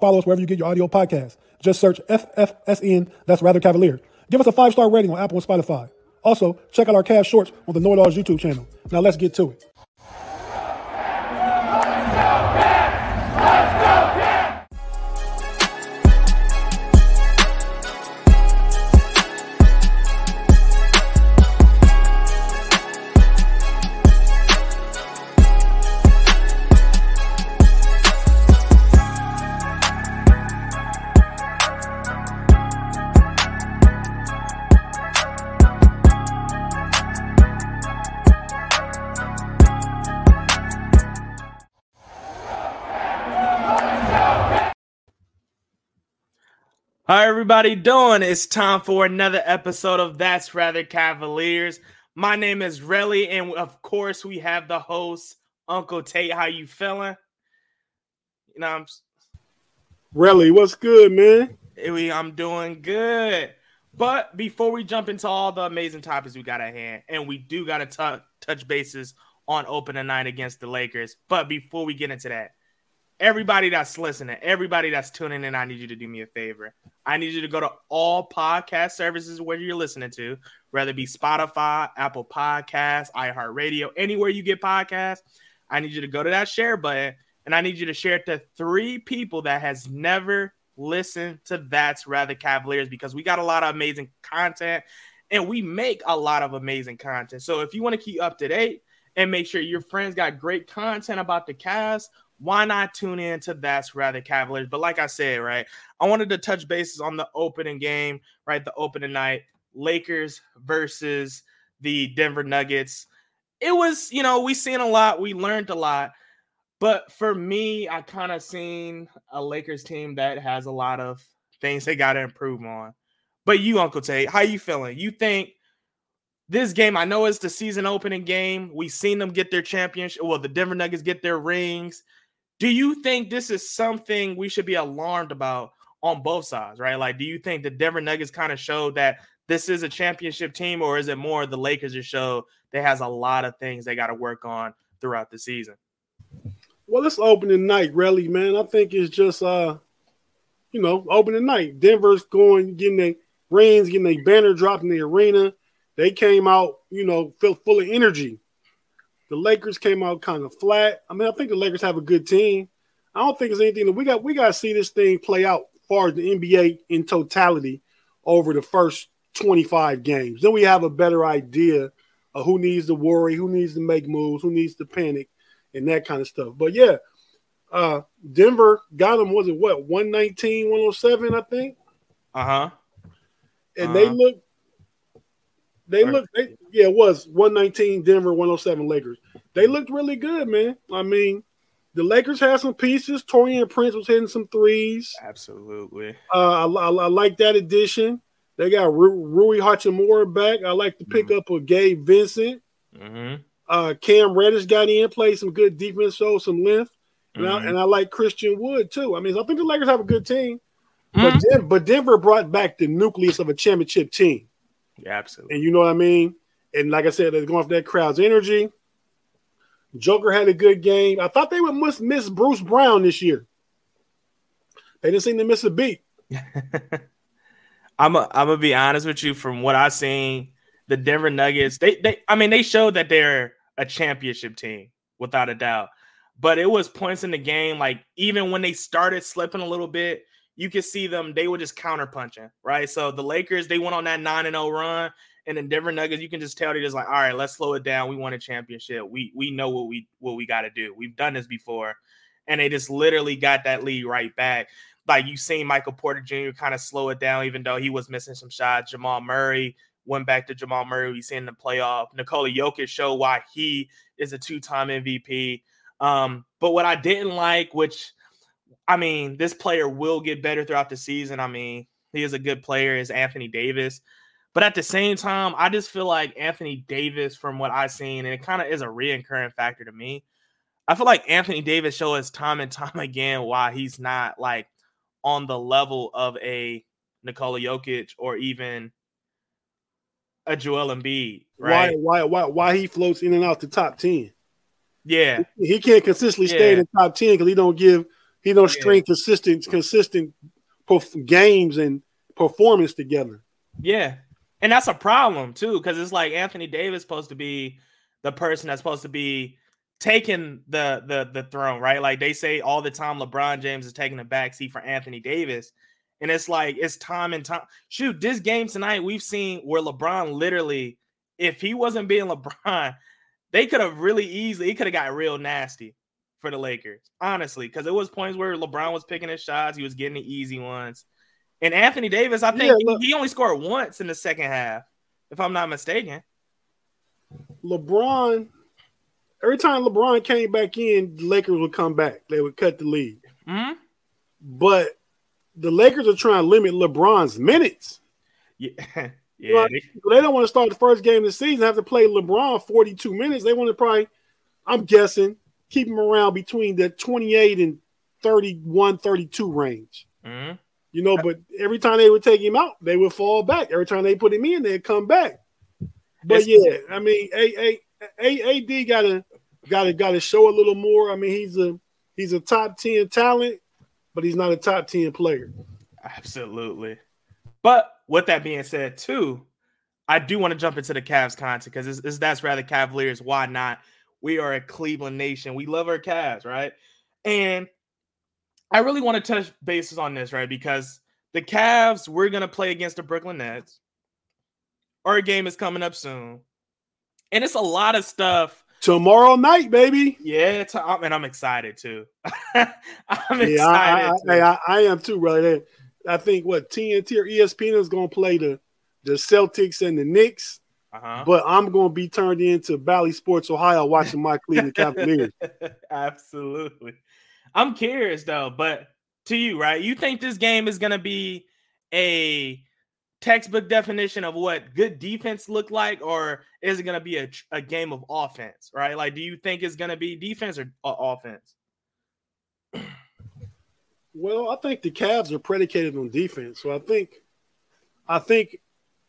Follow us wherever you get your audio podcasts. Just search FFSN, that's Rather Cavalier. Give us a five star rating on Apple and Spotify. Also, check out our cast shorts on the Know It Alls YouTube channel. Now let's get to it. Everybody doing? It's time for another episode of That's Rather Cavaliers. My name is Relly, and of course we have the host, Uncle Tate. How you feeling? You know, I'm Relly, what's good, man? I'm doing good. But before we jump into all the amazing topics we got at hand, and we do got to touch bases on opening night against the Lakers. But before we get into that, everybody that's listening, everybody that's tuning in, I need you to do me a favor. I need you to go to all podcast services where you're listening to, whether it be Spotify, Apple Podcasts, iHeartRadio, anywhere you get podcasts. I need you to go to that share button and I need you to share it to three people that has never listened to That's Rather Cavaliers because we got a lot of amazing content and we make a lot of amazing content. So if you want to keep up to date and make sure your friends got great content about the cast why not tune in to That's Rather Cavaliers? But like I said, right, I wanted to touch bases on the opening game, right? The opening night, Lakers versus the Denver Nuggets. It was, you know, we seen a lot, we learned a lot. But for me, I kind of seen a Lakers team that has a lot of things they got to improve on. But you, Uncle Tate, how you feeling? You think this game, I know it's the season opening game. We seen them get their championship. Well, the Denver Nuggets get their rings. Do you think this is something we should be alarmed about on both sides, right? Like, do you think the Denver Nuggets kind of showed that this is a championship team, or is it more the Lakers just show that has a lot of things they got to work on throughout the season? Well, it's opening night, really, man. I think it's just uh, you know, opening night. Denver's going, getting their rings, getting their banner dropped in the arena. They came out, you know, full, full of energy. The Lakers came out kind of flat. I mean, I think the Lakers have a good team. I don't think it's anything that we got. We got to see this thing play out as far as the NBA in totality over the first 25 games. Then we have a better idea of who needs to worry, who needs to make moves, who needs to panic, and that kind of stuff. But yeah, uh, Denver got them. Was it what 119, 107? I think. Uh huh. And uh-huh. they look they looked, they, yeah, it was 119 Denver, 107 Lakers. They looked really good, man. I mean, the Lakers had some pieces. Taurean Prince was hitting some threes. Absolutely. Uh, I, I, I, like that addition. They got Ru- Rui Hachimura back. I like to pick mm-hmm. up a Gabe Vincent. Mm-hmm. Uh, Cam Reddish got in, played some good defense, showed some length. Mm-hmm. And, I, mm-hmm. and, I, like Christian Wood too. I mean, I think the Lakers have a good team. But, mm-hmm. Den- but Denver brought back the nucleus of a championship team. Yeah, absolutely. And you know what I mean? And like I said, they're going off that crowd's energy. Joker had a good game. I thought they would miss, miss Bruce Brown this year. They didn't seem to miss a beat. I'm a, I'm gonna be honest with you. From what I've seen, the Denver Nuggets, they they I mean they showed that they're a championship team without a doubt. But it was points in the game, like even when they started slipping a little bit, you could see them, they were just counter punching, right? So the Lakers, they went on that 9 and 0 run, and then Denver Nuggets, you can just tell they're just like, all right, let's slow it down. We want a championship. We we know what we what we got to do. We've done this before. And they just literally got that lead right back. Like you seen Michael Porter Jr. kind of slow it down, even though he was missing some shots. Jamal Murray went back to Jamal Murray. We seen the playoff. Nikola Jokic showed why he is a two-time MVP. Um, but what I didn't like, which I mean, this player will get better throughout the season. I mean, he is a good player, is Anthony Davis. But at the same time, I just feel like Anthony Davis, from what I've seen, and it kind of is a reoccurring factor to me. I feel like Anthony Davis shows time and time again why he's not like on the level of a Nikola Jokic or even a Joel Embiid. Right? Why? Why? Why? Why he floats in and out the top ten? Yeah, he can't consistently stay in the top ten because he don't give he don't string yeah. consistent consistent perf- games and performance together. Yeah, and that's a problem too because it's like Anthony Davis supposed to be the person that's supposed to be taking the the the throne, right? Like they say all the time, LeBron James is taking the backseat for Anthony Davis. And it's like it's time and time. Shoot, this game tonight, we've seen where LeBron literally, if he wasn't being LeBron, they could have really easily, it could have got real nasty for the Lakers, honestly, because it was points where LeBron was picking his shots, he was getting the easy ones. And Anthony Davis, I think yeah, he only scored once in the second half, if I'm not mistaken. LeBron, every time LeBron came back in, the Lakers would come back. They would cut the lead. Mm-hmm. But the Lakers are trying to limit LeBron's minutes. Yeah. yeah. They don't want to start the first game of the season, have to play LeBron 42 minutes. They want to probably, I'm guessing, keep him around between the 28 and 31, 32 range. Mm-hmm. You know, but every time they would take him out, they would fall back. Every time they put him in, they'd come back. But yeah, I mean, a, a, a, AD gotta gotta gotta show a little more. I mean, he's a he's a top 10 talent, but he's not a top 10 player. Absolutely. But with that being said, too, I do want to jump into the Cavs content because it's, it's, that's rather Cavaliers. Why not? We are a Cleveland nation. We love our Cavs, right? And I really want to touch bases on this, right? Because the Cavs, we're going to play against the Brooklyn Nets. Our game is coming up soon. And it's a lot of stuff. Tomorrow night, baby. Yeah, to, and I'm excited too. I'm excited. I, I, I, I, am too, brother. I think what TNT or ESPN is going to play the the Celtics and the Knicks. Uh-huh. But I'm going to be turned into Bally Sports Ohio watching my Cleveland Cavaliers. Absolutely. I'm curious though, but to you, right? You think this game is going to be a textbook definition of what good defense look like, or is it going to be a, a game of offense, right? Like, do you think it's going to be defense or uh, offense? Well, I think the Cavs are predicated on defense. So I think, I think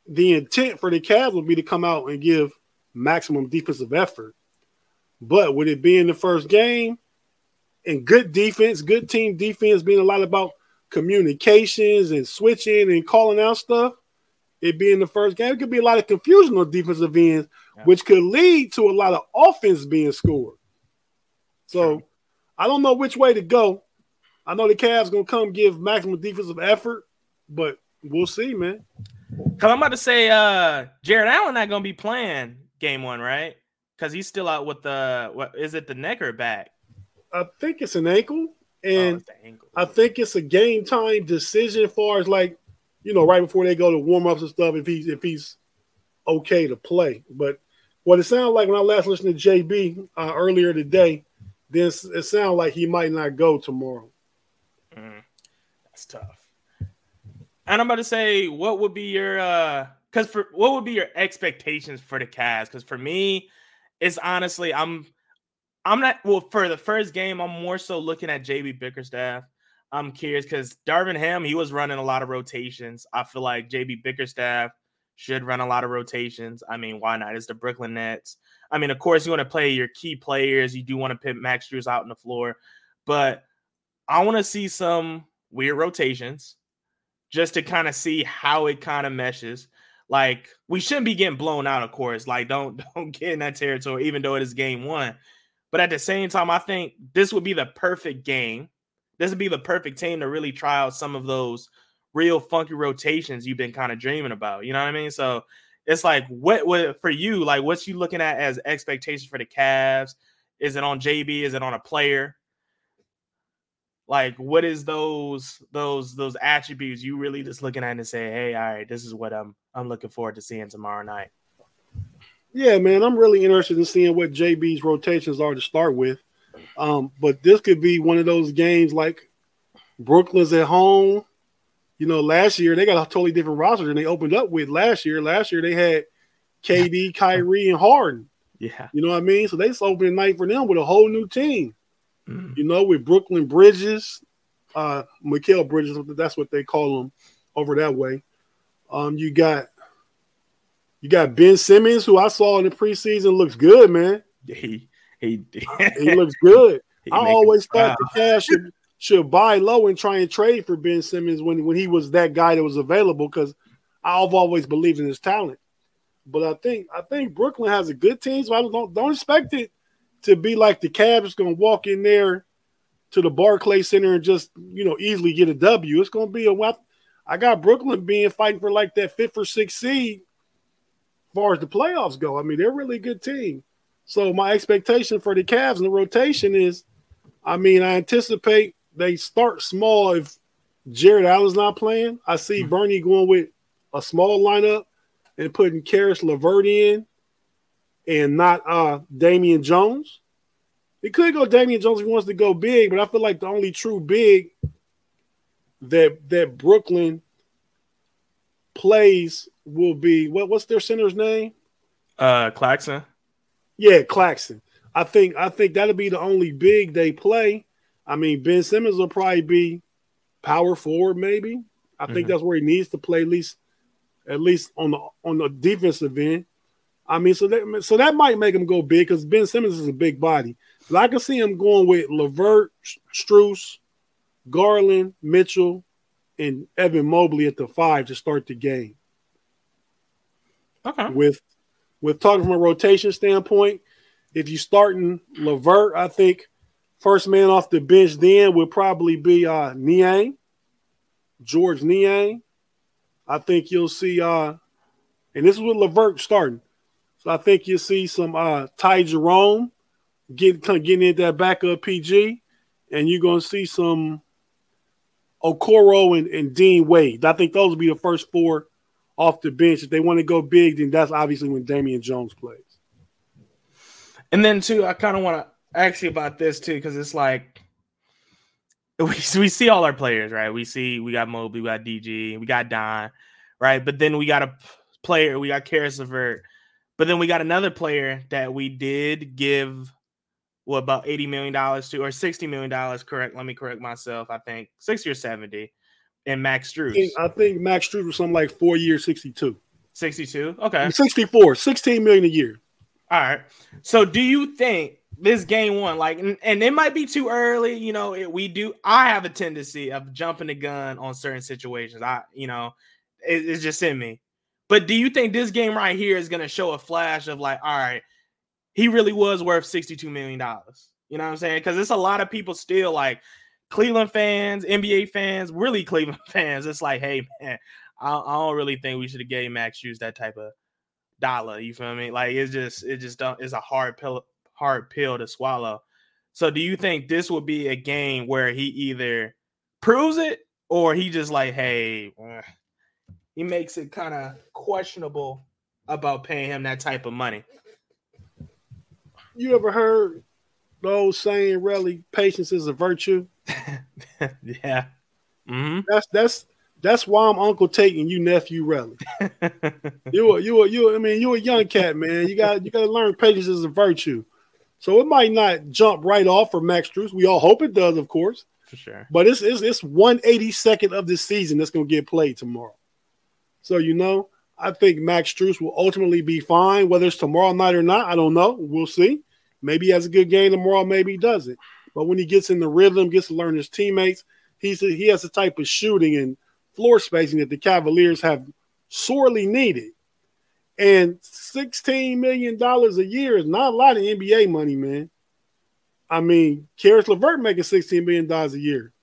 the intent for the Cavs would be to come out and give maximum defensive effort. But with it being the first game and good defense, good team defense being a lot about communications and switching and calling out stuff, it being the first game, it could be a lot of confusion on defensive ends, yeah. which could lead to a lot of offense being scored. So I don't know which way to go. I know the Cavs gonna come give maximum defensive effort, but we'll see, man. Cause I'm about to say, uh, Jarrett Allen not gonna be playing game one, right? Because he's still out with the what is it, the neck or back? I think it's an ankle, and oh, ankle. I think it's a game time decision as far as like, you know, right before they go to warm ups and stuff. If he's if he's okay to play, but what it sounded like when I last listened to JB uh, earlier today, then it sounded like he might not go tomorrow. Mm, that's tough. And I'm about to say, what would be your uh because for what would be your expectations for the Cavs? Because for me, it's honestly, I'm I'm not well for the first game, I'm more so looking at JB Bickerstaff. I'm curious because Darvin Ham, he was running a lot of rotations. I feel like JB Bickerstaff should run a lot of rotations. I mean, why not? It's the Brooklyn Nets. I mean, of course, you want to play your key players. You do want to put Max Strus out on the floor, but I want to see some weird rotations just to kind of see how it kind of meshes. Like we shouldn't be getting blown out, of course. Like don't don't get in that territory, even though it is game one. But at the same time, I think this would be the perfect game. This would be the perfect team to really try out some of those real funky rotations you've been kind of dreaming about. You know what I mean? So it's like what what for you, like what's you looking at as expectations for the Cavs? Is it on JB? Is it on a player? Like what is those those those attributes you really just looking at and say hey all right this is what i'm i'm looking forward to seeing tomorrow night. Yeah man i'm really interested in seeing what jb's rotations are to start with. Um but this could be one of those games like brooklyn's at home. You know last year they got a totally different roster than they opened up with last year. Last year they had kd kyrie and harden. Yeah. You know what i mean? So they opened night for them with a whole new team Mm. You know, with Brooklyn Bridges, uh, Mikal Bridges, that's what they call him over that way. Um, you got you got Ben Simmons, who I saw in the preseason looks good, man. He he he looks good. He I always thought the Cavs should should buy low and try and trade for Ben Simmons when, when he was that guy that was available because I've always believed in his talent. But I think I think Brooklyn has a good team, so I don't don't expect it to be like the Cavs going to walk in there to the Barclay Center and just you know easily get a W. It's going to be a I got Brooklyn being fighting for like that fifth or sixth seed as far as the playoffs go. I mean, they're a really good team. So my expectation for the Cavs in the rotation is, I mean, I anticipate they start small if Jarrett Allen's not playing. I see mm-hmm. Bernie going with a small lineup and putting Caris LeVert in and not uh Damian Jones. He could go Damian Jones if he wants to go big, but I feel like the only true big that that Brooklyn plays will be what what's their center's name? Uh Claxton. Yeah, Claxton. I think I think that'll be the only big they play. I mean, Ben Simmons will probably be power forward, maybe. I mm-hmm. think that's where he needs to play at least at least on the on the defensive end. I mean, so that so that might make him go big because Ben Simmons is a big body. But I can see him going with LeVert, Strus, Garland, Mitchell, and Evan Mobley at the five to start the game. Okay. With with talking from a rotation standpoint, if you starting LeVert, I think first man off the bench then would probably be uh Niang, Georges Niang. I think you'll see uh and this is with LeVert starting. I think you'll see some uh Ty Jerome get getting into that backup PG, and you're gonna see some Okoro and, and Dean Wade. I think those will be the first four off the bench. If they want to go big, then that's obviously when Damian Jones plays. And then too, I kind of want to ask you about this too, because it's like we, we see all our players, right? We see we got Mobley, we got DG, we got Don, right? But then we got a player, we got LeVert, but then we got another player that we did give what about 80 million dollars to or 60 million dollars correct let me correct myself i think 60 or 70 and max Strus. I think, I think Max Strus was something like four years 62 62 okay. 64 16 million a year. All right. So do you think this game one like and, and it might be too early you know it, we do i have a tendency of jumping the gun on certain situations. I you know it, it's just in me but do you think this game right here is going to show a flash of like all right he really was worth $62 million. You know what I'm saying? Because it's a lot of people still like Cleveland fans, NBA fans, really Cleveland fans. It's like, hey, man, I, I don't really think we should have gave Max Strus that type of dollar. You feel me? Like it's just it just don't it's a hard pill hard pill to swallow. So do you think this would be a game where he either proves it or he just like, hey, eh, he makes it kind of questionable about paying him that type of money? you ever heard those saying, "Really, patience is a virtue"? yeah. Mm-hmm. That's that's that's why I'm Uncle taking you nephew Relly. you a, you a, you. A, I mean, you a young cat, man. You got you got to learn patience is a virtue. So it might not jump right off for Max Strus. We all hope it does, of course. For sure. But it's it's, it's 182nd of this season that's going to get played tomorrow. So you know, I think Max Strus will ultimately be fine, whether it's tomorrow night or not. I don't know. We'll see. Maybe he has a good game tomorrow, maybe he doesn't. But when he gets in the rhythm, gets to learn his teammates, he's a, he has the type of shooting and floor spacing that the Cavaliers have sorely needed. And $16 million a year is not a lot of NBA money, man. I mean, Caris LeVert making $16 million a year.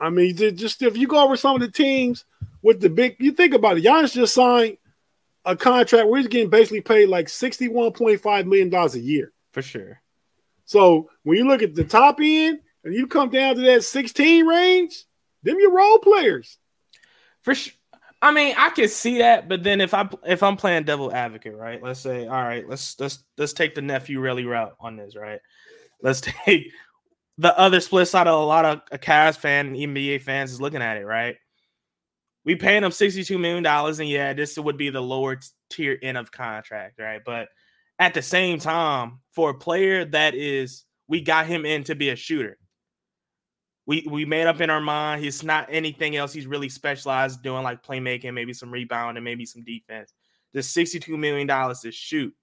I mean, just if you go over some of the teams with the big, you think about it. Giannis just signed a contract where he's getting basically paid like $61.5 million a year. For sure. So when you look at the top end and you come down to that 16 range, them your role players. For sure. I mean, I can see that, but then if I if I'm playing devil advocate, right? Let's say, all right, let's let's let's take the nephew Relly route on this, right? Let's take the other split side of a lot of a Cavs fan and NBA fans is looking at it, right? We paying him $62 million. And yeah, this would be the lower tier end of contract, right? But at the same time, for a player that is, we got him in to be a shooter. We, we made up in our mind he's not anything else he's really specialized doing like playmaking maybe some rebounding maybe some defense the 62 million dollars to shoot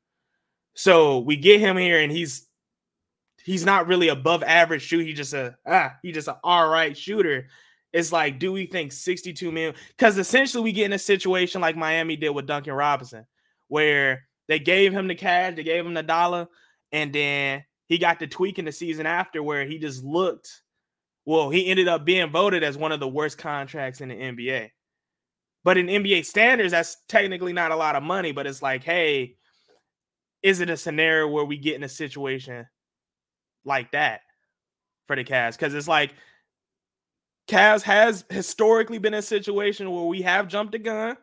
so we get him here and he's he's not really above average shoot. He just a ah, he just an all right shooter. It's like, do we think 62 million? Because essentially we get in a situation like Miami did with Duncan Robinson, where they gave him the cash, they gave him the dollar, and then he got the tweak in the season after where he just looked. Well, he ended up being voted as one of the worst contracts in the NBA. But in NBA standards, that's technically not a lot of money. But it's like, hey, is it a scenario where we get in a situation like that for the Cavs? Because it's like Cavs has historically been a situation where we have jumped the gun,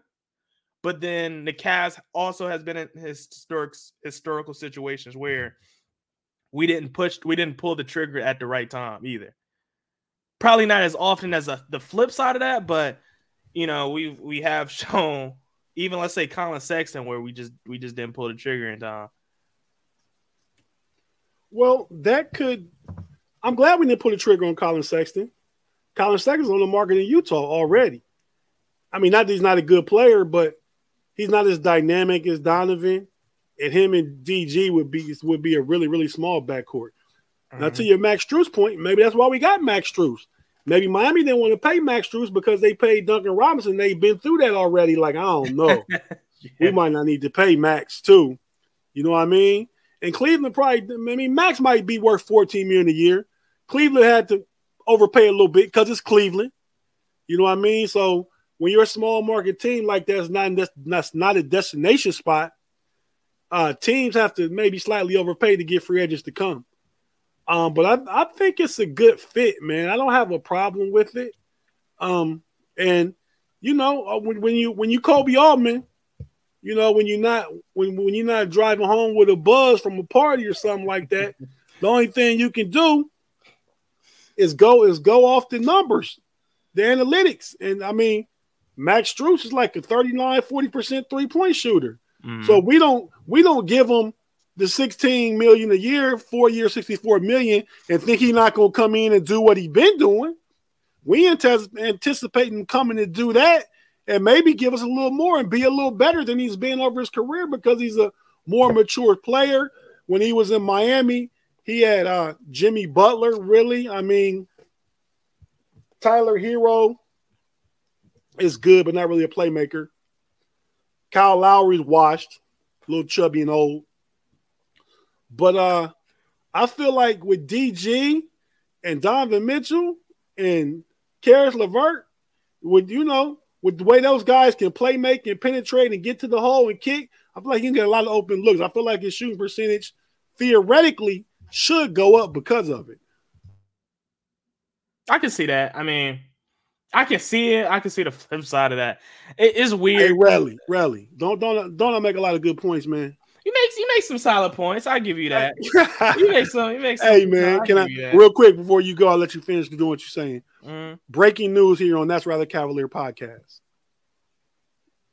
but then the Cavs also has been in historic historical situations where we didn't push, we didn't pull the trigger at the right time either. Probably not as often as a, the flip side of that, but you know, we we have shown even let's say Collin Sexton where we just we just didn't pull the trigger in time. Well, that could. I'm glad we didn't pull the trigger on Collin Sexton. Collin Sexton's on the market in Utah already. I mean, not that he's not a good player, but he's not as dynamic as Donovan. And him and DG would be would be a really really small backcourt. Mm-hmm. Now, to your Max Strus point, maybe that's why we got Max Strus. Maybe Miami didn't want to pay Max Strus because they paid Duncan Robinson. They've been through that already. Like I don't know, yeah. we might not need to pay Max too. You know what I mean? And Cleveland probably, I mean, Max might be worth 14 million a year. Cleveland had to overpay a little bit because it's Cleveland. You know what I mean? So when you're a small market team like that's not that's not a destination spot, uh, teams have to maybe slightly overpay to get free agents to come. Um, but I, I think it's a good fit, man. I don't have a problem with it. Um, and you know, uh, when, when you when you Koby Altman, you know, when you're not when when you're not driving home with a buzz from a party or something like that, the only thing you can do is go is go off the numbers, the analytics. And I mean, Max Strus is like a 39, 40% three-point shooter. Mm-hmm. So we don't we don't give him the 16 million a year, four years, 64 million, and think he's not gonna come in and do what he's been doing. We anticipate him coming to do that and maybe give us a little more and be a little better than he's been over his career because he's a more mature player. When he was in Miami, he had uh, Jimmy Butler, really. I mean, Tyler Herro is good, but not really a playmaker. Kyle Lowry's washed, a little chubby and old. But uh, I feel like with DG and Donovan Mitchell and Caris LeVert, with you know, with the way those guys can play make and penetrate and get to the hole and kick, I feel like you can get a lot of open looks. I feel like his shooting percentage theoretically should go up because of it. I can see that. I mean, I can see it. I can see the flip side of that. It is weird. Hey, Relly, Relly. Don't don't don't I make a lot of good points, man. You make you make some solid points. I give you that. you make some. You make some. Hey man, can I real quick before you go? I'll let you finish doing what you're saying. Mm. Breaking news here on That's Rather Cavalier podcast.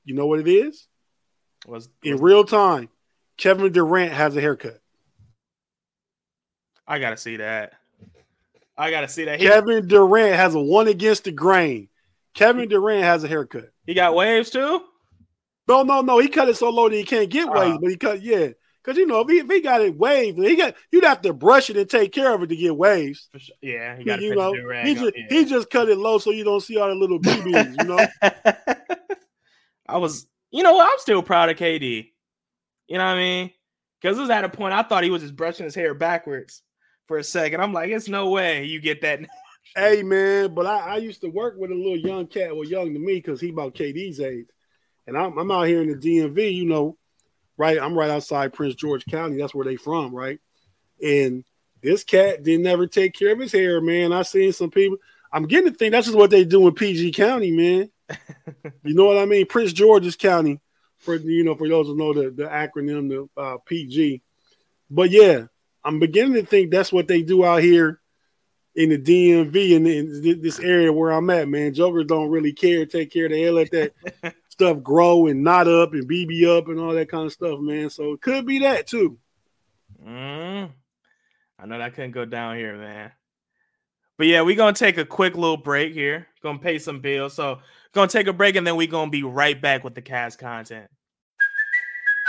You know what it is? Was in real time? Kevin Durant has a haircut. I gotta see that. I gotta see that. He, Kevin Durant has a one against the grain. Kevin Durant has a haircut. He got waves too. No, no, no. He cut it so low that he can't get waves, uh, but he cut yeah. Because you know, if he, if he got it waved, he got you'd have to brush it and take care of it to get waves. Sure. Yeah, he got you know he just yeah. he just cut it low so you don't see all the little BBs. You know, I was you know I'm still proud of KD. You know what I mean? Because it was at a point I thought he was just brushing his hair backwards for a second. I'm like, it's no way you get that. hey man, but I, I used to work with a little young cat, well, young to me because he about KD's age, and I'm, I'm out here in the DMV. You know, right? I'm right outside Prince George County. That's where they from, right? And this cat didn't ever take care of his hair, man. I seen some people. I'm getting to think that's just what they do in PG County, man. you know what I mean? Prince George's County, for you know, for those who know the, the acronym, the uh, PG. But yeah, I'm beginning to think that's what they do out here in the DMV and in this area where I'm at, man. Jokers don't really care, take care. They let that stuff grow and knot up and BB up and all that kind of stuff, man. So it could be that too. Mm, I know that couldn't go down here, man. But yeah, we're gonna take a quick little break here. Gonna pay some bills. So gonna take a break and then we're gonna be right back with the cast content.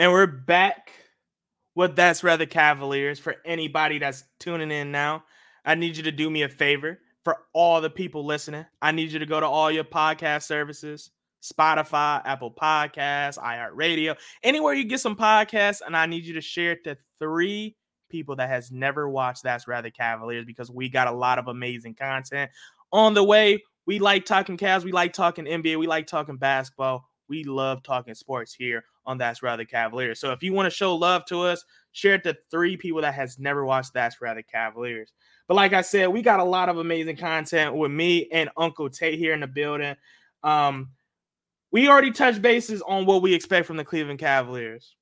And we're back with That's Rather Cavaliers. For anybody that's tuning in now, I need you to do me a favor. For all the people listening, I need you to go to all your podcast services Spotify, Apple Podcasts, iHeartRadio, anywhere you get some podcasts. And I need you to share it to three people that has never watched That's Rather Cavaliers because we got a lot of amazing content on the way. We like talking Cavs. We like talking NBA. We like talking basketball. We love talking sports here on That's Rather Cavaliers. So if you want to show love to us, share it to three people that has never watched That's Rather Cavaliers. But like I said, we got a lot of amazing content with me and Uncle Tate here in the building. Um, we already touched bases on what we expect from the Cleveland Cavaliers.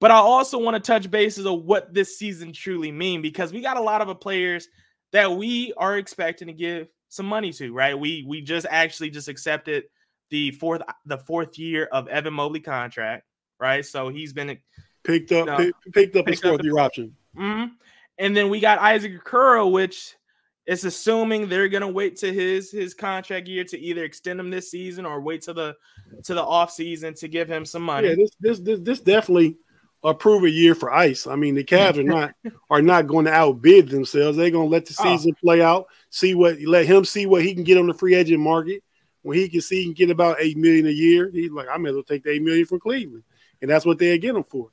But I also want to touch bases of what this season truly mean because we got a lot of players that we are expecting to give some money to, right? We we just actually just accepted the fourth the fourth year of Evan Mobley contract, right? So he's been picked up you know, pick, picked up picked his fourth year option. Mm-hmm. And then we got Isaac Okoro, which is assuming they're gonna wait to his his contract year to either extend him this season or wait to the to the off season to give him some money. Yeah, this this this, this definitely a proven year for Ice. I mean, the Cavs are not are not going to outbid themselves. They're going to let the oh. season oh. play out, see what let him see what he can get on the free agent market, when he can see he can get about eight million a year, he's like, I may as well take the eight million from Cleveland, and that's what they get him for.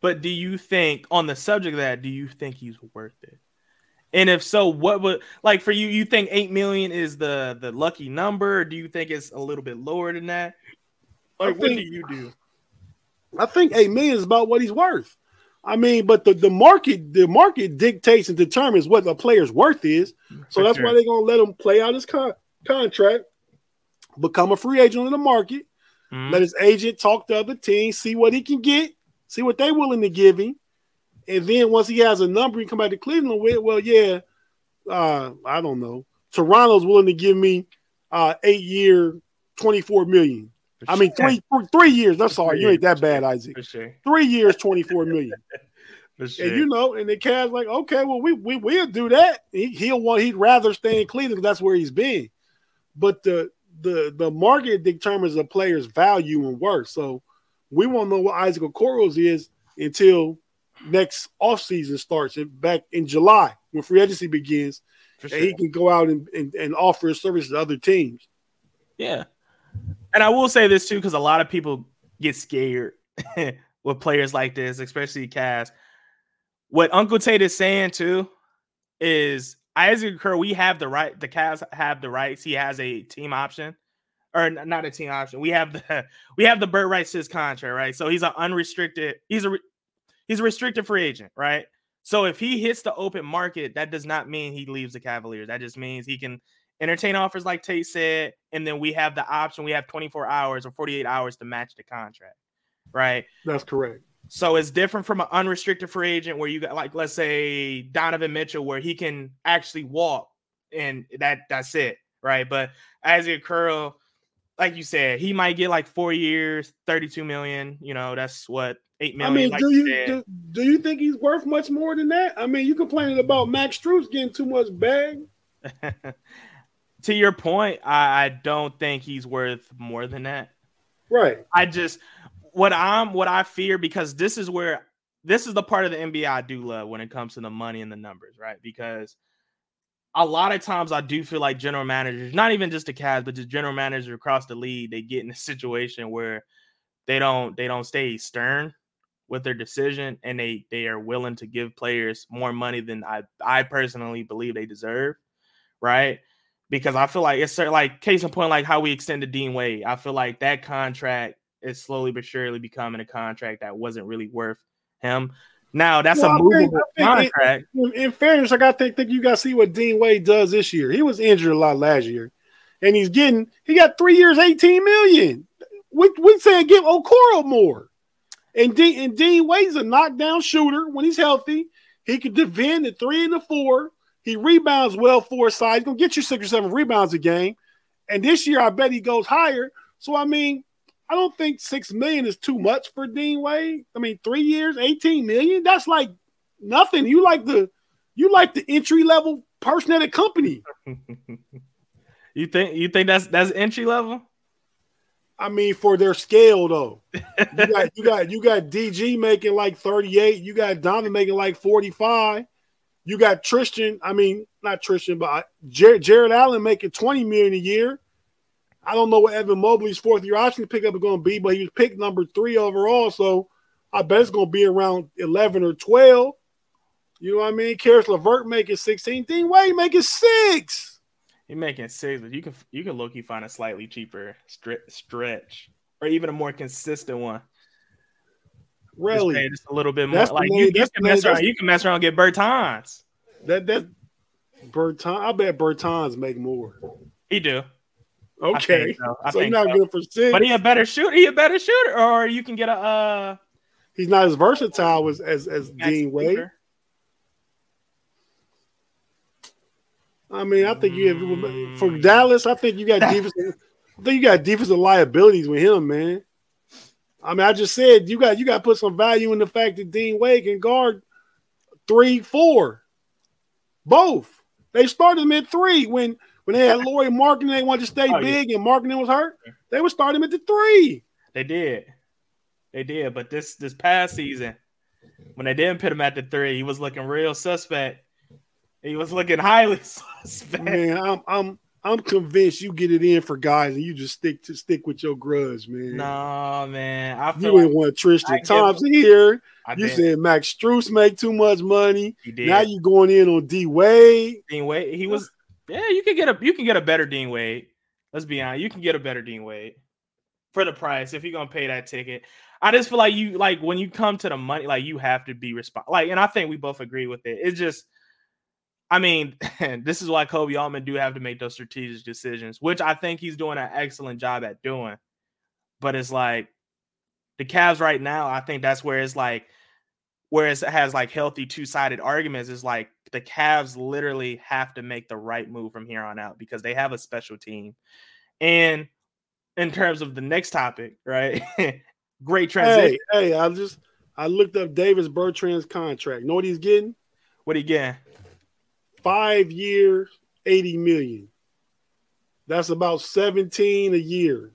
But do you think, on the subject of that, do you think he's worth it? And if so, what would like for you? You think eight million is the the lucky number? Or do you think it's a little bit lower than that? Like, think, what do you do? I think eight million is about what he's worth. I mean, but the, the market the market dictates and determines what the player's worth is. So for that's sure. why they're gonna let him play out his con- contract become a free agent in the market. Mm-hmm. Let his agent talk to other teams, see what he can get, see what they're willing to give him. And then once he has a number, he come back to Cleveland with, well, yeah, uh, I don't know. Toronto's willing to give me uh eight year, 24 million. I mean, three three years. That's all. You ain't that bad, Isaac. Sure. Three years, 24 million. Sure. And you know, and the Cavs like, okay, well, we we will do that. He, will want he'd rather stay in Cleveland. That's where he's been. But the the the market determines a player's value and worth. So we won't know what Isaac Okoro's is until next offseason starts back in July when free agency begins. Sure. And he can go out and, and, and offer his services to other teams. Yeah. And I will say this too, because a lot of people get scared with players like this, especially Cavs. What Uncle Tate is saying too is Isaac Okoro, we have the right. The Cavs have the rights. He has a team option, or not a team option. We have the we have the bird rights to his contract, right? So he's an unrestricted. He's a he's a restricted free agent, right? So if he hits the open market, that does not mean he leaves the Cavaliers. That just means he can entertain offers, like Tate said, and then we have the option. We have 24 hours or 48 hours to match the contract, right? That's correct. So it's different from an unrestricted free agent where you got like let's say Donovan Mitchell where he can actually walk and that that's it, right? But Isaac Okoro, like you said, he might get like four years, 32 million. You know, that's what eight million. I mean, like do you, do, do, you think he's worth much more than that? I mean, you complaining about mm. Max Strus getting too much bag. to your point, I, I don't think he's worth more than that. Right. I just what I'm what I fear because this is where this is the part of the NBA I do love when it comes to the money and the numbers, right? Because a lot of times I do feel like general managers, not even just the Cavs, but just general managers across the league, they get in a situation where they don't they don't stay stern with their decision and they they are willing to give players more money than I I personally believe they deserve, right? Because I feel like it's like case in point, like how we extended Dean Wade. I feel like that contract is slowly but surely becoming a contract that wasn't really worth him. Now that's Well, I a movable I contract. In, in fairness, I got to think, think you got to see what Dean Wade does this year. He was injured a lot last year, and he's getting he got three years, eighteen million. We we saying give Okoro more, and Dean and Dean Wade's a knockdown shooter when he's healthy. He could defend the three and the four. He rebounds well for a side. He's gonna get you six or seven rebounds a game. And this year, I bet he goes higher. So I mean, I don't think six million is too much for Dean Wade. I mean, three years, eighteen million. That's like nothing. You like the you like the entry level person at a company. you think you think that's that's entry level? I mean, for their scale though. You got you got you got DG making like 38. You got Donovan making like 45. You got Tristan, I mean, not Tristan, but uh, Jarrett, Jarrett Allen making 20 million a year. I don't know what Evan Mobley's fourth year option pickup is going to be, but he was picked number three overall. So I bet it's going to be around 11 or 12. You know what I mean? Caris LeVert making 16. Dean Wade making six. You're making six, but you can you can look you find a slightly cheaper stre- stretch or even a more consistent one. Really? pay just a little bit more. That's Like name- you, you can mess name- around. You can mess around and get Bertans. That that Berton, I bet Bertans make more. He do. Okay. so. So he's not so. good for six. But he a better shooter. He a better shooter, or you can get a uh he's not as versatile as as, as Dean Wade. I mean, I think you have Mm. for Dallas. I think you got defensive. I think you got defensive liabilities with him, man. I mean, I just said you got you got to put some value in the fact that Dean Wade can guard three, four, both. They started him at three when when they had Lauri Markkanen. They wanted to stay Oh, yeah. big, and Markkinen was hurt. They would start him at the three. They did. They did. But this this past season, when they didn't put him at the three, he was looking real suspect. He was looking highly suspect. Man, I'm I'm I'm convinced you get it in for guys, and you just stick to stick with your grudge, man. No, man. I You feel didn't want Tristan Thompson here. I You did. said Max Strus make too much money. he did. Now you going in on D Wade. Dean Wade. He was yeah, you can get a you can get a better Dean Wade. Let's be honest. You can get a better Dean Wade for the price if you're gonna pay that ticket. I just feel like you like when you come to the money, like you have to be responsible. Like, and I think we both agree with it. It's just I mean, this is why Koby Altman do have to make those strategic decisions, which I think he's doing an excellent job at doing. But it's like the Cavs right now, I think that's where it's like where it has like healthy two-sided arguments is like the Cavs literally have to make the right move from here on out because they have a special team. And in terms of the next topic, right? Great transition. Hey, hey, I just I looked up Davis Bertans' contract. Know what he's getting? What he getting? Five years, 80 million. That's about 17 a year.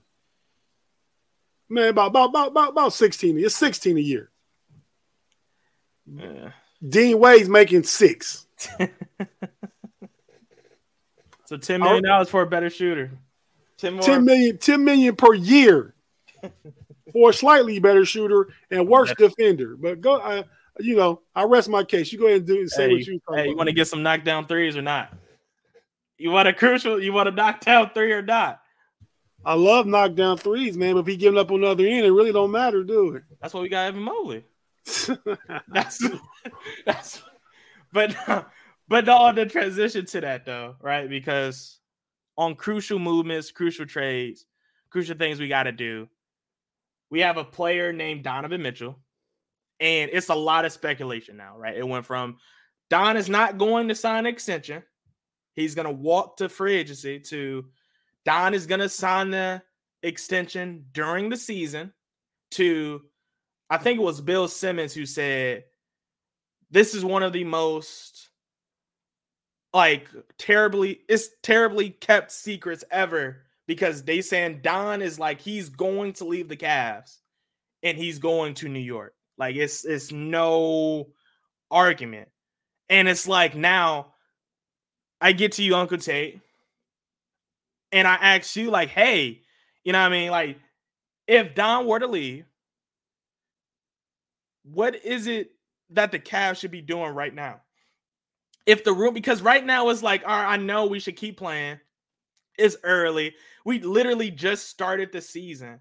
Man, about about about about, about 16. It's 16 a year. Yeah. Dean Wade's making six. So ten million dollars for a better shooter. Ten more. 10 million, 10 million per year for a slightly better shooter and worse defender. But go, uh, you know, I rest my case. You go ahead and do say Hey, what you. hey, you want to get some knockdown threes or not? You want a crucial? You want a knockdown three or not? I love knockdown threes, man. But if he giving up on the other end, it really don't matter, do That's why we got Evan Mobley. That's that's. But but on the transition to that though, right? Because on crucial movements, crucial trades, crucial things we got to do. We have a player named Donovan Mitchell, and it's a lot of speculation now, right? It went from Don is not going to sign an extension. He's going to walk to free agency to Don is going to sign the extension during the season to I think it was Bill Simmons who said this is one of the most like terribly it's terribly kept secrets ever because they saying Don is like he's going to leave the Cavs and he's going to New York. Like it's it's no argument. And it's like now I get to you, Uncle Tate, and I ask you, like, hey, you know what I mean? Like, if Don were to leave, what is it that the Cavs should be doing right now? If the room, because right now it's like, all right, I know we should keep playing. It's early. We literally just started the season.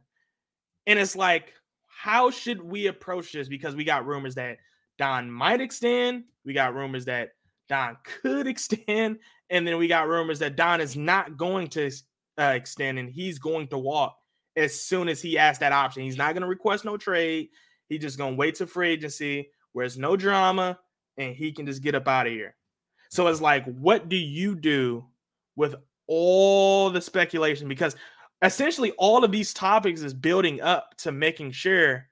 And it's like, how should we approach this? Because we got rumors that Don might extend, we got rumors that Don could extend, and then we got rumors that Don is not going to uh, extend and he's going to walk as soon as he asks that option. He's not going to request no trade. He's just to wait to free agency where it's no drama and he can just get up out of here. So it's like, what do you do with all the speculation? Because essentially all of these topics is building up to making sure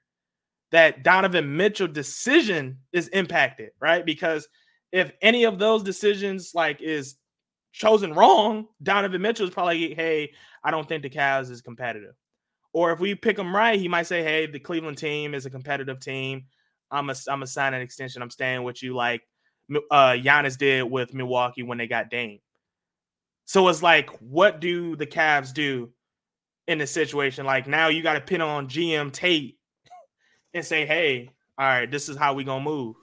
that Donovan Mitchell decision is impacted, right? Because if any of those decisions like is chosen wrong, Donovan Mitchell is probably, hey, I don't think the Cavs is competitive. Or if we pick him right, he might say, hey, the Cleveland team is a competitive team. I'm a I'm a sign an extension. I'm staying with you, like uh Giannis did with Milwaukee when they got Dame. So it's like, what do the Cavs do in this situation? Like now you got to pin on GM Tate and say, hey, all right, this is how we gonna move.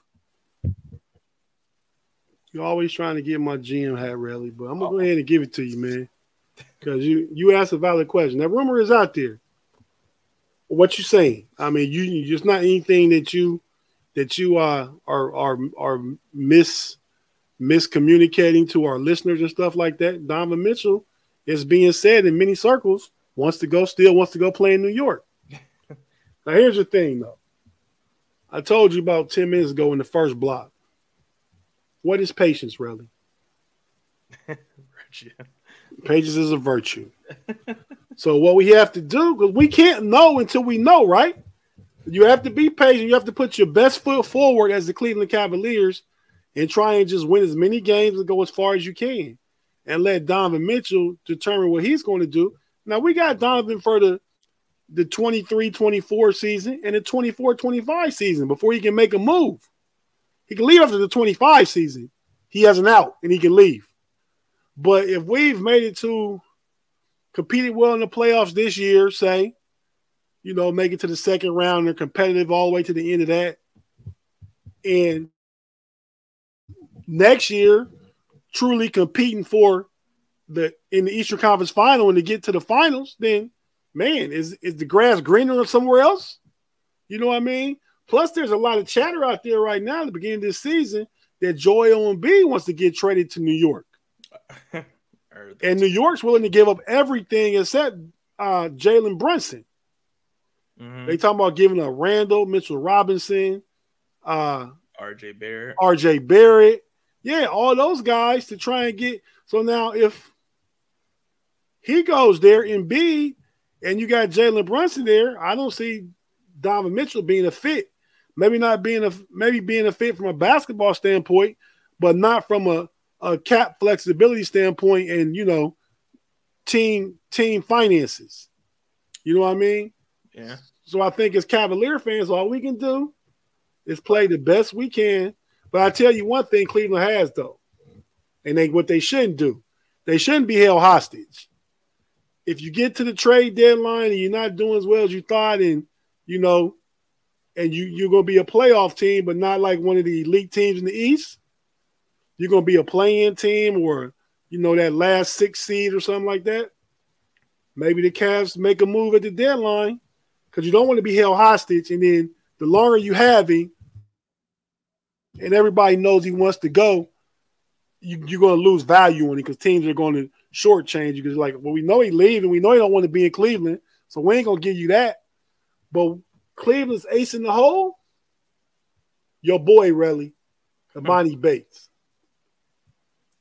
You're always trying to get my GM hat, really, but I'm gonna oh. go ahead and give it to you, man, because you you asked a valid question. That rumor is out there. What you saying? I mean, you, just not anything that you that you uh, are are are mis miscommunicating to our listeners and stuff like that. Donovan Mitchell is being said in many circles wants to go still wants to go play in New York. now here's the thing though. I told you about 10 minutes ago in the first block. What is patience, really? virtue. Patience is a virtue. so what we have to do, because we can't know until we know, right? You have to be patient. You have to put your best foot forward as the Cleveland Cavaliers and try and just win as many games and go as far as you can. And let Donovan Mitchell determine what he's going to do. Now we got Donovan for the the 23-24 season and the 24-25 season before he can make a move. He can leave after the 25 season. He has an out and he can leave. But if we've made it to competed well in the playoffs this year, say, you know, make it to the second round and competitive all the way to the end of that. And next year, truly competing for the in the Eastern Conference final and to get to the finals, then man, is is the grass greener somewhere else? You know what I mean? Plus, there's a lot of chatter out there right now at the beginning of this season that Joel Embiid wants to get traded to New York. and New York's willing to give up everything except uh, Jalen Brunson. Mm-hmm. They talking about giving up Randle, Mitchell Robinson, uh, RJ Barrett, RJ Barrett. Yeah, all those guys to try and get. So now, if he goes there in B, and you got Jalen Brunson there, I don't see Donovan Mitchell being a fit. Maybe not being a maybe being a fit from a basketball standpoint, but not from a, a cap flexibility standpoint and you know team team finances. You know what I mean? Yeah. So I think as Cavalier fans, all we can do is play the best we can. But I tell you one thing Cleveland has though, and they what they shouldn't do. They shouldn't be held hostage. If you get to the trade deadline and you're not doing as well as you thought, and you know, and you you're gonna be a playoff team, but not like one of the elite teams in the East, you're gonna be a playing team or you know that last six seed or something like that. Maybe the Cavs make a move at the deadline because you don't want to be held hostage. And then the longer you have him, and everybody knows he wants to go, you, are going to lose value on him because teams are going to shortchange you because like, well, we know he leaving, we know he don't want to be in Cleveland, so we ain't gonna give you that. But Cleveland's ace in the hole, your boy Relly, mm-hmm. Bates.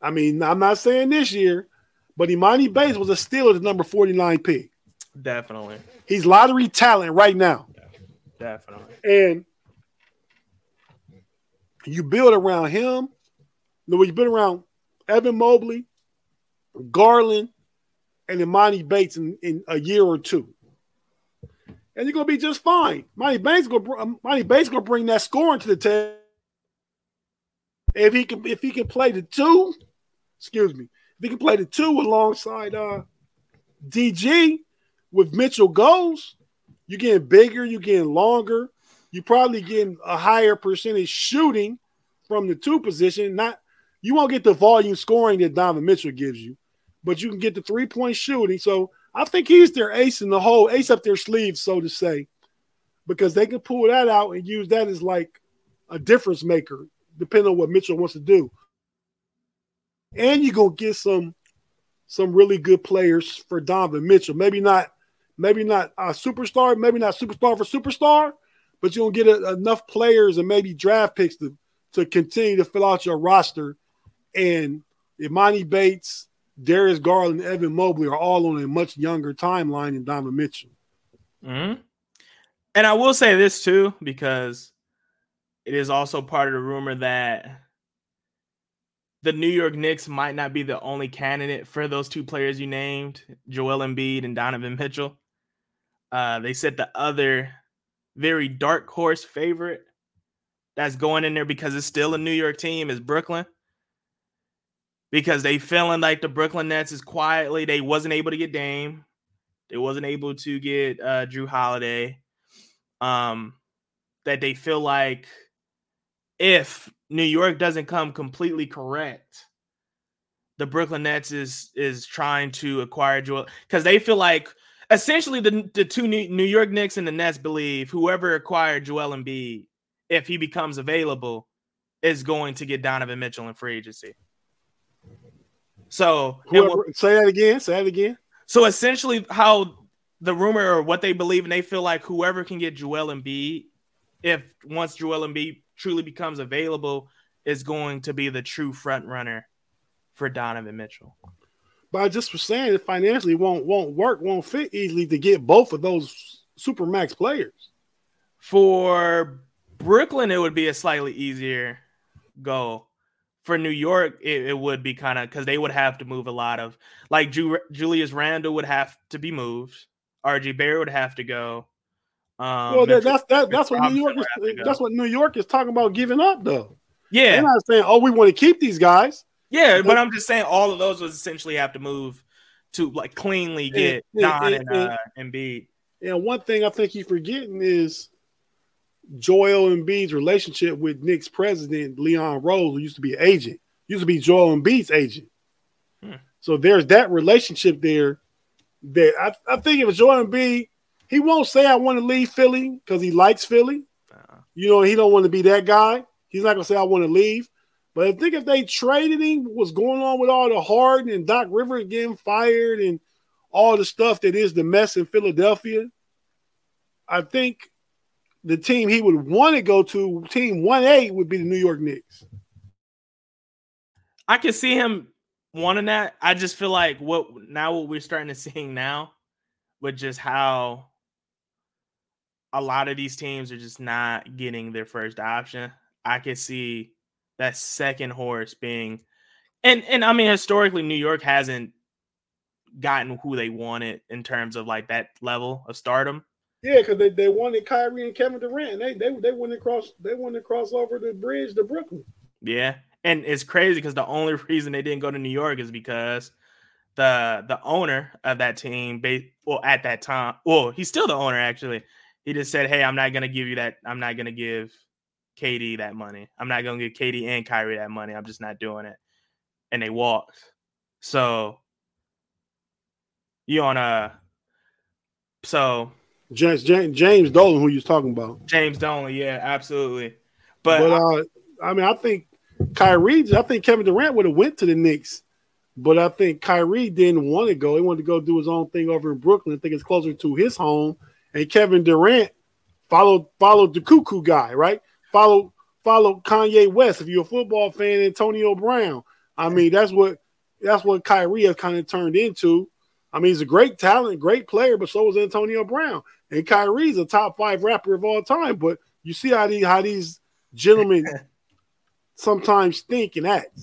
I mean, I'm not saying this year, but Emoni Bates was a steal at the number 49 pick. Definitely. He's lottery talent right now. Definitely. And you build around him. Know, you build around Evan Mobley, Garland, and Emoni Bates in, in a year or two. And you're gonna be just fine. Monty Bates gonna Monty um, Bates gonna bring that scoring to the table. If he can if he can play the two, excuse me, if he can play the two alongside uh DG, with Mitchell goes, you're getting bigger, you're getting longer, you're probably getting a higher percentage shooting from the two position. Not you won't get the volume scoring that Donovan Mitchell gives you, but you can get the three point shooting. So I think he's their ace in the hole, ace up their sleeve, so to say. because they can pull that out and use that as like a difference maker, depending on what Mitchell wants to do. And you're gonna get some some really good players for Donovan Mitchell. Maybe not, maybe not a superstar, maybe not superstar for superstar, but you're gonna get a, enough players and maybe draft picks to to continue to fill out your roster. And Emoni Bates, Darius Garland, Evan Mobley are all on a much younger timeline than Donovan Mitchell. Mm-hmm. And I will say this too, because it is also part of the rumor that the New York Knicks might not be the only candidate for those two players you named, Joel Embiid and Donovan Mitchell. Uh, they said the other very dark horse favorite that's going in there because it's still a New York team is Brooklyn. Because they feeling like the Brooklyn Nets is quietly, they wasn't able to get Dame. They wasn't able to get uh, Jrue Holiday. Um, that they feel like if New York doesn't come completely correct, the Brooklyn Nets is is trying to acquire Joel because they feel like essentially the the two New York Knicks and the Nets believe whoever acquired Joel Embiid, if he becomes available, is going to get Donovan Mitchell in free agency. So whoever, say that again. Say that again. So essentially, how the rumor or what they believe, and they feel like whoever can get Joel Embiid, if once Joel Embiid truly becomes available, is going to be the true front runner for Donovan Mitchell. But I just was saying it financially won't won't work, won't fit easily to get both of those super max players. For Brooklyn, it would be a slightly easier goal. For New York, it, it would be kind of because they would have to move a lot of like Ju- Julius Randle would have to be moved. RJ Barrett would have to go. Um, well, that, that's that, that's what New York is. That's what New York is talking about giving up, though. Yeah, they're not saying, "Oh, we want to keep these guys." Yeah, but I'm just saying all of those would essentially have to move to like cleanly get and, Don and, and, uh, Embiid. And one thing I think you're forgetting is Joel Embiid's relationship with Knicks president Leon Rose, who used to be an agent, used to be Joel Embiid's agent. Hmm. So there's that relationship there. That I, I think if Joel Embiid he won't say I want to leave Philly because he likes Philly. You know, he don't want to be that guy. He's not gonna say I want to leave. But I think if they traded him, what's going on with all the Harden and Doc Rivers getting fired and all the stuff that is the mess in Philadelphia, I think the team he would want to go to, team one A, would be the New York Knicks. I can see him wanting that. I just feel like what now what we're starting to seeing now, with just how a lot of these teams are just not getting their first option. I could see that second horse being and and I mean historically New York hasn't gotten who they wanted in terms of like that level of stardom. Yeah, because they, they wanted Kyrie and Kevin Durant. And they they they wanted to cross they wanted to cross over the bridge to Brooklyn. Yeah. And it's crazy because the only reason they didn't go to New York is because the the owner of that team, well, at that time, well, he's still the owner actually. He just said, "Hey, I'm not gonna give you that. I'm not gonna give KD that money. I'm not gonna give KD and Kyrie that money. I'm just not doing it." And they walked. So you on a so James James, James Dolan, who you was talking about? James Dolan, yeah, absolutely. But, but uh, I, I mean, I think Kyrie, I think Kevin Durant would have went to the Knicks, but I think Kyrie didn't want to go. He wanted to go do his own thing over in Brooklyn. I think it's closer to his home and Kevin Durant followed followed the cuckoo guy, right? Follow follow Kanye West. If you're a football fan, Antonio Brown. I mean, that's what that's what Kyrie has kind of turned into. I mean, he's a great talent, great player, but so is Antonio Brown. And Kyrie's a top five rapper of all time. But you see how these how these gentlemen sometimes think and act.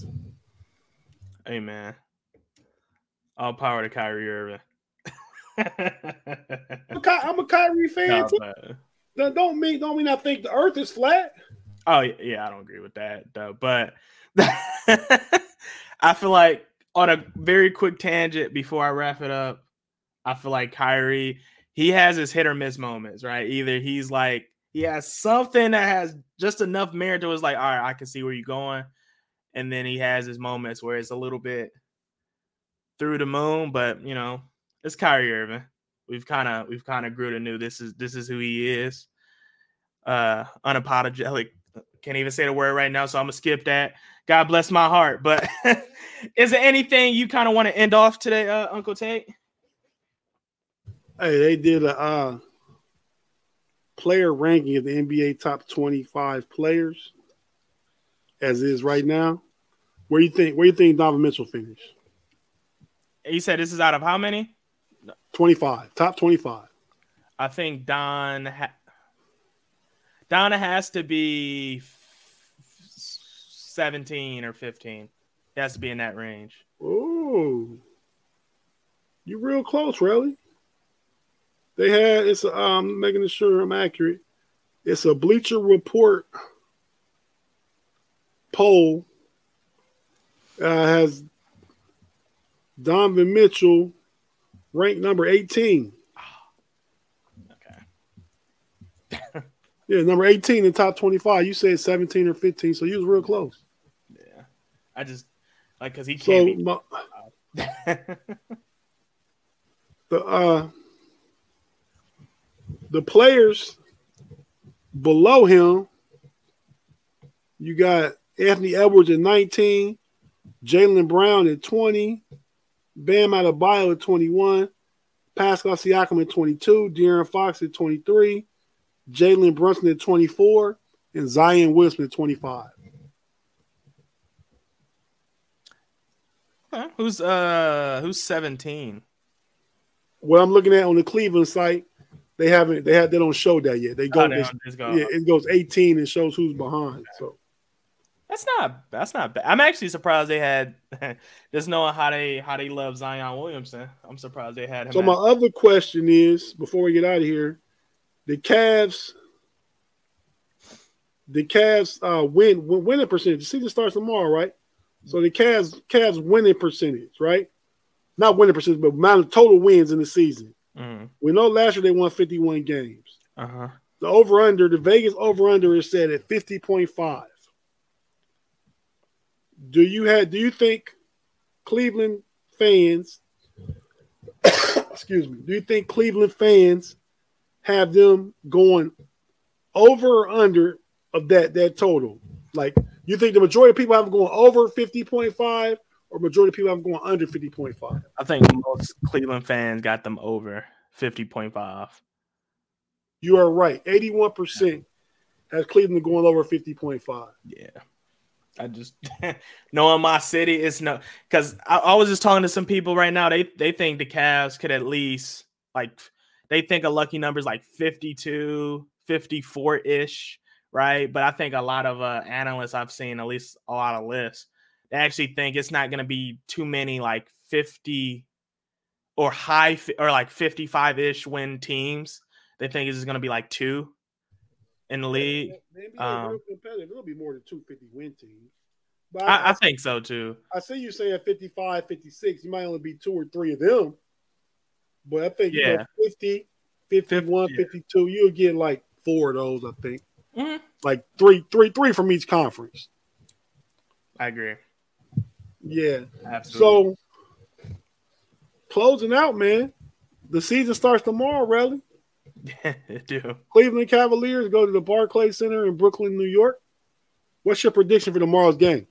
Hey man. All power to Kyrie Irving. I'm a Kyrie fan too. That don't mean don't mean I think the Earth is flat. Oh yeah, I don't agree with that though. But I feel like on a very quick tangent before I wrap it up, I feel like Kyrie he has his hit or miss moments, right? Either he's like he has something that has just enough merit to it's like, all right, I can see where you're going, and then he has his moments where it's a little bit through the moon, but you know it's Kyrie Irving. We've kind of we've kind of grew to knew this is this is who he is. uh unapologetic. Can't even say the word right now, so I'm gonna skip that. God bless my heart. But is there anything you kind of want to end off today, uh, Uncle Tate? Hey, they did a uh, player ranking of the NBA top 25 players as is right now. Where you think where you think Donovan Mitchell finished? You said this is out of how many? 25. Top 25. I think Don ha- Donna has to be 17 or 15. He has to be in that range. Oh. You're real close, really. They had it's um making sure I'm accurate. It's a Bleacher Report poll. Uh, has Donovan Mitchell ranked number 18. Okay. Yeah, number 18 in top 25. You said 17 or 15, so you was real close. Yeah. I just like because he So can't my, be. the uh the players below him, you got Anthony Edwards at 19, Jaylen Brown at 20, Bam Adebayo at 21, Pascal Siakam at 22, De'Aaron Fox at 23, Jalen Brunson at 24, and Zion Williamson at 25. Huh? Who's uh who's 17? What I'm looking at on the Cleveland site, they haven't they had they don't show that yet. They go, Oh, they it's- don't just go- yeah, it goes 18 and shows who's behind. So That's not that's not bad. I'm actually surprised they had just knowing how they how they love Zion Williamson. I'm surprised they had him. So my other question is, before we get out of here, the Cavs, the Cavs uh, win, win winning percentage. The season starts tomorrow, right? So the Cavs Cavs winning percentage, right? Not winning percentage, but amount of total wins in the season. Mhm. We know last year they won 51 games. Uh-huh. The over under, the Vegas over under is set at 50.5. Do you have do you think Cleveland fans excuse me, do you think Cleveland fans have them going over or under of that that total? Like you think the majority of people have them going over 50.5 or majority of people have them going under 50.5? I think most Cleveland fans got them over 50.5. You are right. 81% has Cleveland going over 50.5. Yeah. I just knowing my city it's no because I, I was just talking to some people right now. They they think the Cavs could at least like they think a lucky number is like 52, 54 ish, right? But I think a lot of uh, analysts I've seen, at least a lot of lists, they actually think it's not going to be too many like 50 or high or like 55 ish win teams. They think it's going to be like two in the league. The NBA Um, real competitive. It'll be more than 250 win teams. But I, I, I think so too. I see you saying 55, 56. You might only be two or three of them. But I think you know, 50, 51, yeah. 52, you'll get like four of those, I think. Mhm. Like three, three, three from each conference. I agree. Yeah. Absolutely. So closing out, man. The season starts tomorrow, really. do. Cleveland Cavaliers go to the Barclays Center in Brooklyn, New York. What's your prediction for tomorrow's game?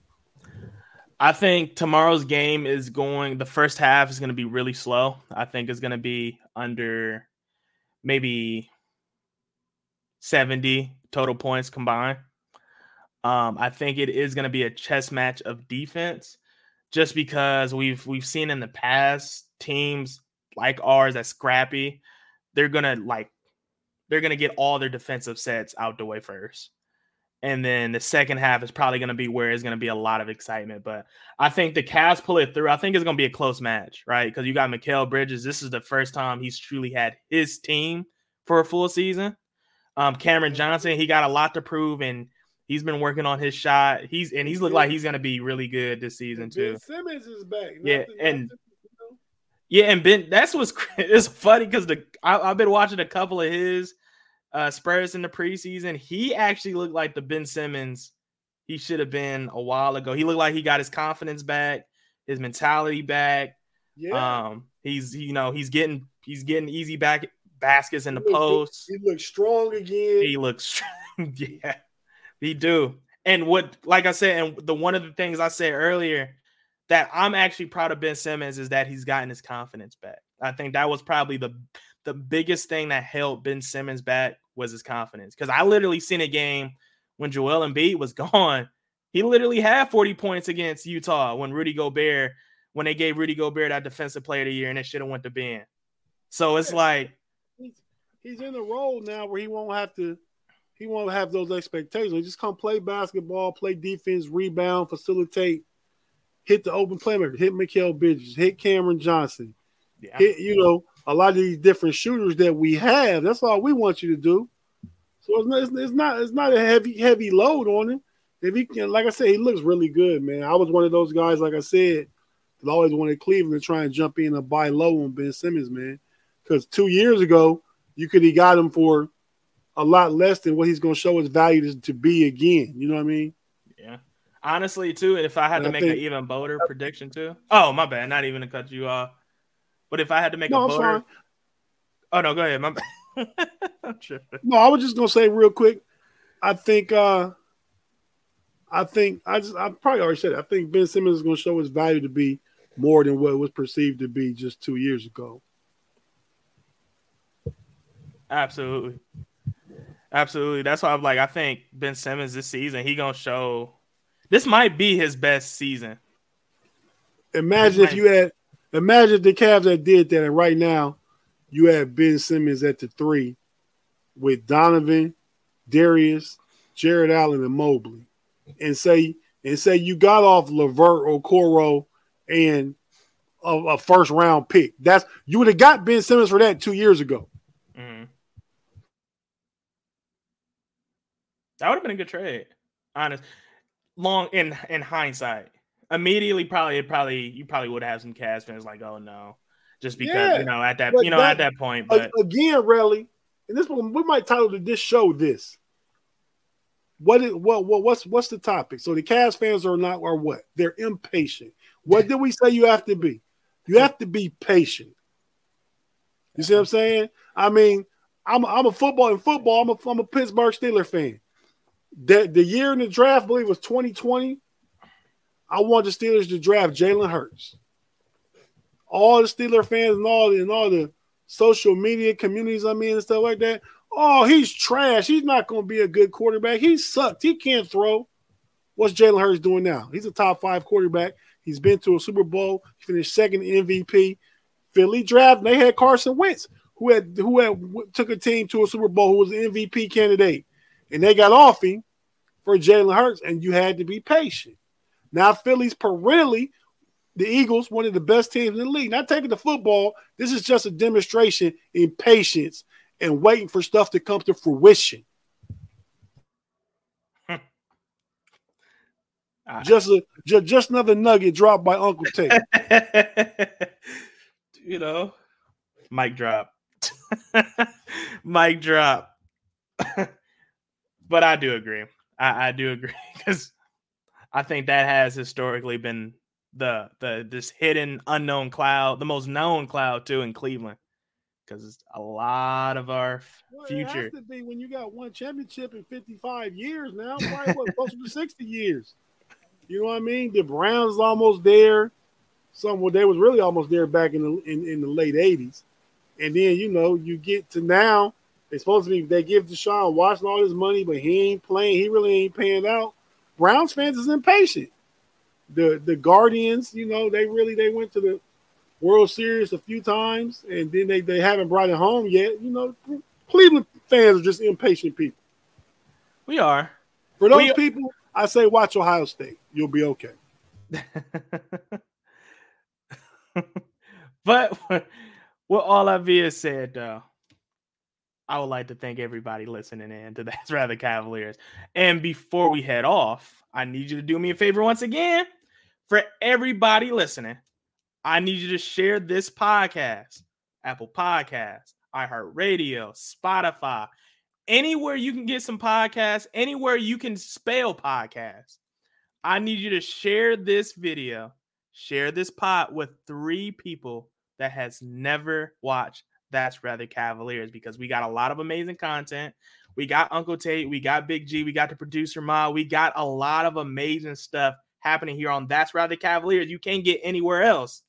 I think tomorrow's game is going. The first half is going to be really slow. I think it's going to be under maybe seventy total points combined. Um, I think it is going to be a chess match of defense, just because we've we've seen in the past teams like ours that scrappy. They're gonna like they're gonna get all their defensive sets out the way first. And then the second half is probably going to be where it's going to be a lot of excitement. But I think the Cavs pull it through. I think it's going to be a close match, right? Because you got Mikal Bridges. This is the first time he's truly had his team for a full season. Um, Cameron Johnson, he got a lot to prove, and he's been working on his shot. He's and he's looked like he's going to be really good this season too. Ben Simmons is back. Yeah, and- nothing. Yeah, and Ben, that's what's it's funny because the I, I've been watching a couple of his uh Spurs in the preseason. He actually looked like the Ben Simmons he should have been a while ago. He looked like he got his confidence back, his mentality back. yeah. Um, he's you know he's getting he's getting easy back baskets in the He post. He looks strong again. He looks, strong, yeah, he do. And what, like I said, and the one of the things I said earlier that I'm actually proud of Ben Simmons is that he's gotten his confidence back. I think that was probably the the biggest thing that held Ben Simmons back was his confidence. Because I literally seen a game when Joel Embiid was gone. He literally had 40 points against Utah when Rudy Gobert, when they gave Rudy Gobert that defensive player of the year, and it should have went to Ben. So it's like, he's, he's in a role now where he won't have to he won't have those expectations. He just come play basketball, play defense, rebound, facilitate, hit the open playmaker, hit Mikal Bridges, hit Cameron Johnson, yeah, hit you know a lot of these different shooters that we have. That's all we want you to do. So it's not it's, not it's not a heavy heavy load on him. If he can, like I said, he looks really good, man. I was one of those guys, like I said, that always wanted Cleveland to try and jump in and buy low on Ben Simmons, man. Because two years ago, you could have got him for a lot less than what he's going to show his value to, to be again. You know what I mean? Honestly, too, if I had to I make think- an even bolder prediction too. Oh, my bad. Not even to cut you off. But if I had to make No, a bolder. Oh no, go ahead. My bad. No, I was just gonna say real quick. I think uh I think I just I probably already said it. I think Ben Simmons is gonna show his value to be more than what it was perceived to be just two years ago. Absolutely. Absolutely. That's why I'm like, I think Ben Simmons this season, he gonna show this might be his best season. Imagine if you had imagine the Cavs that did that and right now you have Ben Simmons at the three with Donovan, Darius, Jarrett Allen, and Mobley. And say and say you got off LeVert or Okoro and a, a first round pick. That's you would have got Ben Simmons for that two years ago. Mhm. That would have been a good trade. Honest. Long in in hindsight. Immediately probably it probably you probably would have some Cavs fans like, oh no. Just because, Yeah, you know, at that you know, that- at that point. But again, Relly, and this one we might title this show this. What is what what what's what's the topic? So the Cavs fans are not are what? They're impatient. What did we say you have to be? You have to be patient. You see what I'm saying? I mean, I'm a, I'm a football in football. I'm a I'm a Pittsburgh Steeler fan. The the year in the draft, I believe, was 2020. I want the Steelers to draft Jalen Hurts. All the Steeler fans and all the, and all the social media communities I'm in and stuff like that. Oh, he's trash. He's not going to be a good quarterback. He sucked. He can't throw. What's Jalen Hurts doing now? He's a top five quarterback. He's been to a Super Bowl. He finished second MVP. Philly draft. They had Carson Wentz, who had who had took a team to a Super Bowl, who was an MVP candidate, and they got off him for Jalen Hurts, and you had to be patient. Now Philly's perennially the Eagles, one of the best teams in the league. Not taking the football. This is just a demonstration in patience and waiting for stuff to come to fruition. Just a just, just another nugget dropped by Uncle Tate. you know, mic drop, mic drop. but I do agree. I, I do agree because I think that has historically been the the this hidden unknown cloud, the most known cloud too in Cleveland, because it's a lot of our Well, future. To be when you got one championship in 55 years now, probably what, closer to 60 years. You know what I mean? The Browns almost there. Some well, they was really almost there back in the in, in the late 80s. And then you know, you get to now, they supposed to be they give Deshaun Watson all his money, but he ain't playing, he really ain't paying out. Browns fans is impatient. The the Guardians, you know, they really they went to the World Series a few times, and then they, they haven't brought it home yet. You know, Cleveland fans are just impatient people. We are. For those We- people, I say watch Ohio State. You'll be okay. but with all that being said, though, I would like to thank everybody listening in to That's Rather Cavaliers. And before we head off, I need you to do me a favor once again. For everybody listening, I need you to share this podcast, Apple Podcasts, iHeartRadio, Spotify, anywhere you can get some podcasts, anywhere you can spell podcasts. I need you to share this video, share this pod with three people that has never watched That's Rather Cavaliers because we got a lot of amazing content. We got Uncle Tate, we got Big G, we got the producer Ma, we got a lot of amazing stuff happening here on That's Rather Cavaliers. You can't get anywhere else.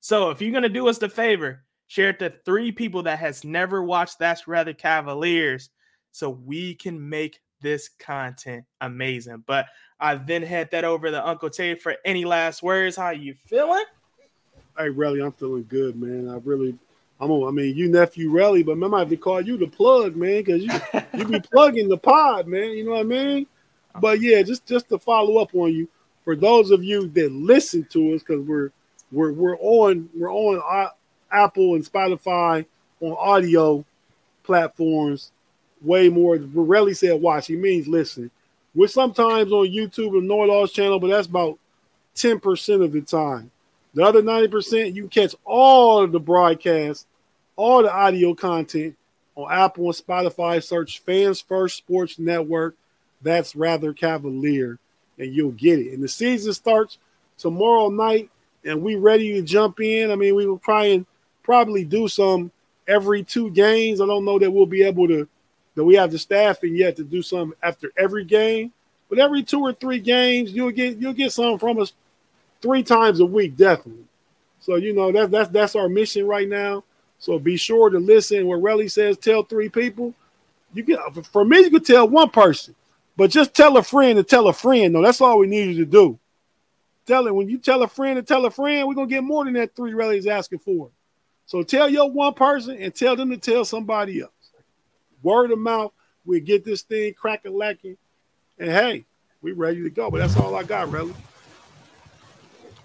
So if you're gonna do us the favor, share it to three people that has never watched That's Rather Cavaliers, so we can make this content amazing. But I then head that over to Uncle Tate for any last words. How you feeling? Hey, Relly, I'm feeling good, man. I really, I'm. A, I mean, you nephew Relly, but I might have to call you the plug, man, because you you be plugging the pod, man. You know what I mean? But yeah, just just to follow up on you, for those of you that listen to us, because we're we're we're on we're on uh, Apple and Spotify on audio platforms way more. Relly said watch. He means listen. We're sometimes on YouTube and It channel, but that's about 10% of the time. The other 90%, you catch all of the broadcasts, all the audio content on Apple and Spotify. Search Fans First Sports Network. That's rather cavalier, and you'll get it. And the season starts tomorrow night, and we ready to jump in. I mean, we will try and probably do some every two games. I don't know that we'll be able to that we have the staffing yet to do some after every game. But every two or three games, you'll get you'll get some from us three times a week, definitely. So you know that's that's that's our mission right now. So be sure to listen. Where Relly says, tell three people. You can for me, you can tell one person, but just tell a friend to tell a friend. No, that's all we need you to do. Tell it when you tell a friend to tell a friend, we're gonna get more than that three Relly's asking for. So tell your one person and tell them to tell somebody else word of mouth. We get this thing cracking lacking, and hey, we ready to go. But that's all I got, really.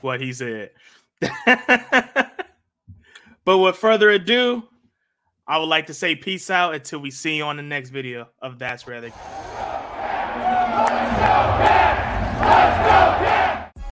What he said. But with further ado, I would like to say peace out until we see you on the next video of That's Rather.